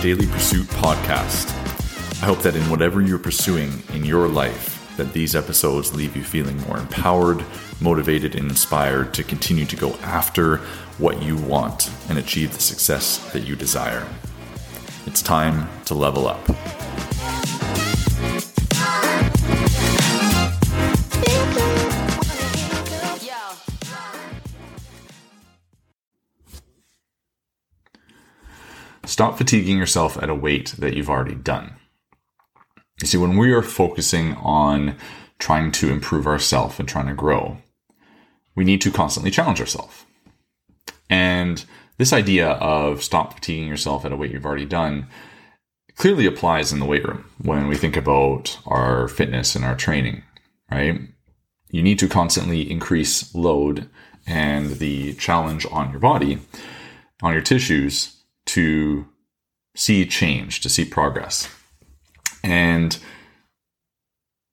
Daily Pursuit podcast. I hope that in whatever you're pursuing in your life, that these episodes leave you feeling more empowered, motivated, and inspired to continue to go after what you want and achieve the success that you desire. It's time to level up. Stop fatiguing yourself at a weight that you've already done. You see, when we are focusing on trying to improve ourselves and trying to grow, we need to constantly challenge ourselves. And this idea of stop fatiguing yourself at a weight you've already done clearly applies in the weight room when we think about our fitness and our training, right? You need to constantly increase load and the challenge on your body, on your tissues to see change, to see progress. And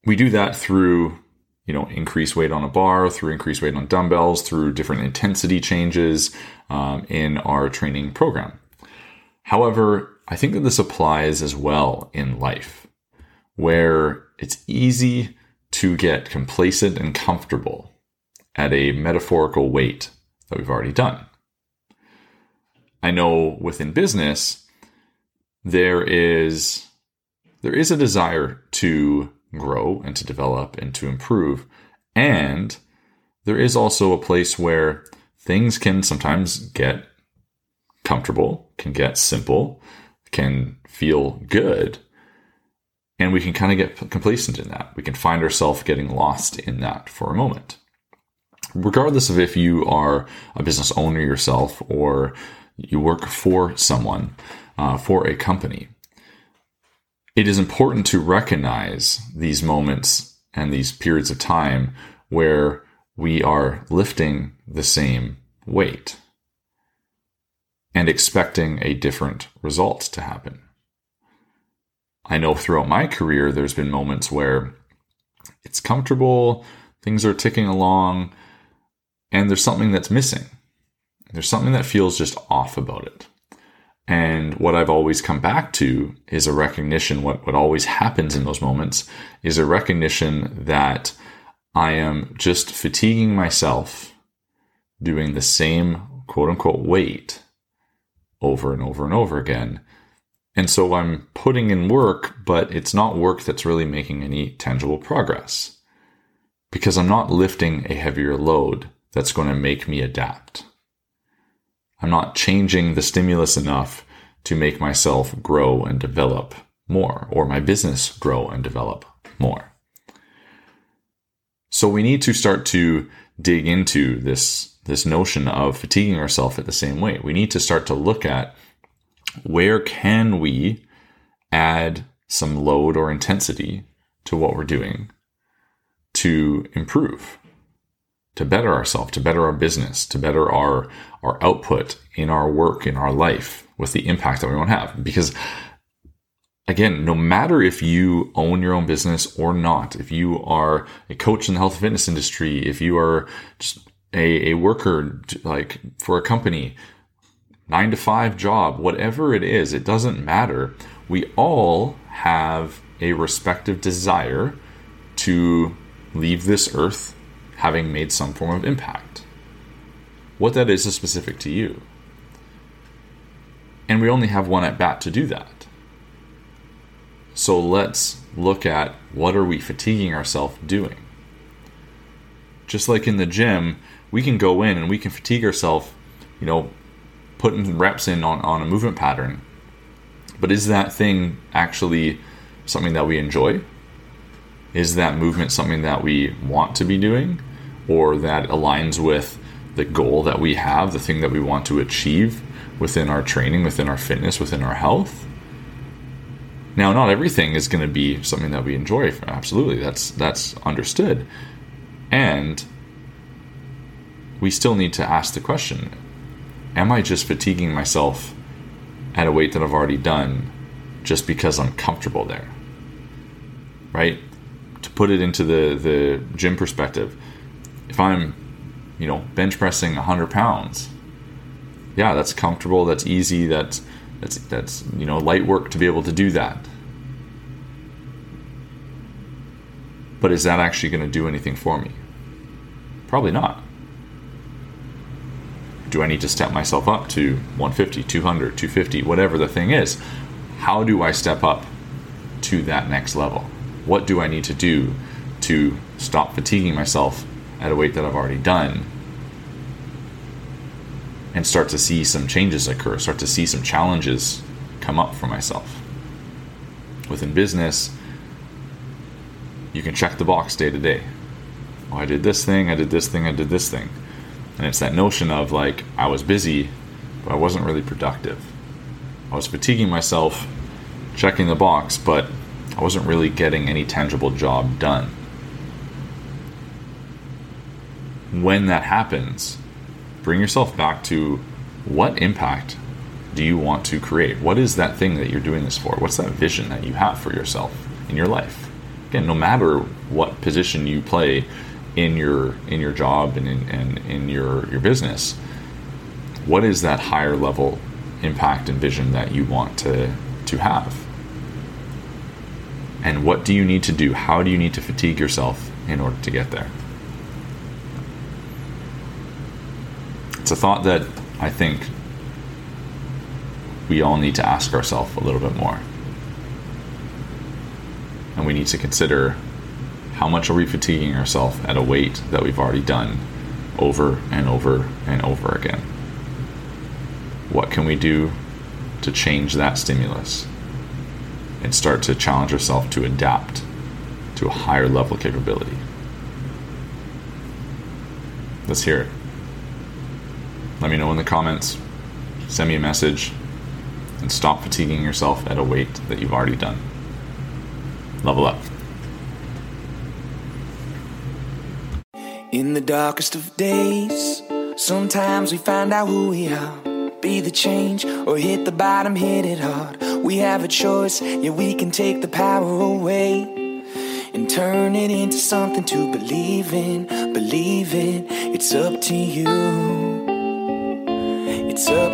we do that through, you know, increased weight on a bar, through increased weight on dumbbells, through different intensity changes um, in our training program. However, I think that this applies as well in life, where it's easy to get complacent and comfortable at a metaphorical weight that we've already done. I know within business, there is there is a desire to grow and to develop and to improve. And there is also a place where things can sometimes get comfortable, can get simple, can feel good. And we can kind of get complacent in that. We can find ourselves getting lost in that for a moment. Regardless of if you are a business owner yourself or you work for someone, uh, for a company, it is important to recognize these moments and these periods of time where we are lifting the same weight and expecting a different result to happen. I know throughout my career, there's been moments where it's comfortable, things are ticking along, and there's something that's missing. There's something that feels just off about it. And what I've always come back to is a recognition, what, what always happens in those moments is a recognition that I am just fatiguing myself doing the same quote unquote weight over and over and over again. And so I'm putting in work, but it's not work that's really making any tangible progress because I'm not lifting a heavier load that's going to make me adapt. I'm not changing the stimulus enough to make myself grow and develop more, or my business grow and develop more. So we need to start to dig into this, this notion of fatiguing ourselves at the same way. We need to start to look at where can we add some load or intensity to what we're doing to improve to better ourselves, to better our business, to better our our output in our work, in our life, with the impact that we want to have. Because again, no matter if you own your own business or not, if you are a coach in the health and fitness industry, if you are just a, a worker like for a company, nine to five job, whatever it is, it doesn't matter. We all have a respective desire to leave this earth having made some form of impact. What that is is specific to you. And we only have one at bat to do that. So let's look at what are we fatiguing ourselves doing? Just like in the gym, we can go in and we can fatigue ourselves, you know, putting reps in on, on a movement pattern. But is that thing actually something that we enjoy? Is that movement something that we want to be doing or that aligns with the goal that we have, the thing that we want to achieve within our training, within our fitness, within our health? Now, not everything is going to be something that we enjoy. Absolutely, that's that's understood. And we still need to ask the question, am I just fatiguing myself at a weight that I've already done just because I'm comfortable there? Right? Put it into the the gym perspective, if I'm, you know, bench pressing 100 pounds, yeah, that's comfortable, that's easy, that's That's that's you know light work to be able to do that. But is that actually going to do anything for me? Probably not. Do I need to step myself up to 150, 200, 250, whatever the thing is? How do I step up to that next level? What do I need to do to stop fatiguing myself at a weight that I've already done and start to see some changes occur, start to see some challenges come up for myself? Within business, you can check the box day to day. Oh, I did this thing, I did this thing, I did this thing. And it's that notion of like, I was busy, but I wasn't really productive. I was fatiguing myself, checking the box, but I wasn't really getting any tangible job done. When that happens, bring yourself back to what impact do you want to create? What is that thing that you're doing this for? What's that vision that you have for yourself in your life? Again, no matter what position you play in your in your job and in, and in your your business, what is that higher level impact and vision that you want to to have? And what do you need to do? How do you need to fatigue yourself in order to get there? It's a thought that I think we all need to ask ourselves a little bit more. And we need to consider how much are we fatiguing ourselves at a weight that we've already done over and over and over again? What can we do to change that stimulus? And start to challenge yourself to adapt to a higher level capability. Let's hear it. Let me know in the comments, send me a message, and stop fatiguing yourself at a weight that you've already done. Level up. In the darkest of days, sometimes we find out who we are. Be the change or hit the bottom, hit it hard. We have a choice, yeah, we can take the power away and turn it into something to believe in. Believe in, it's up to you. It's up.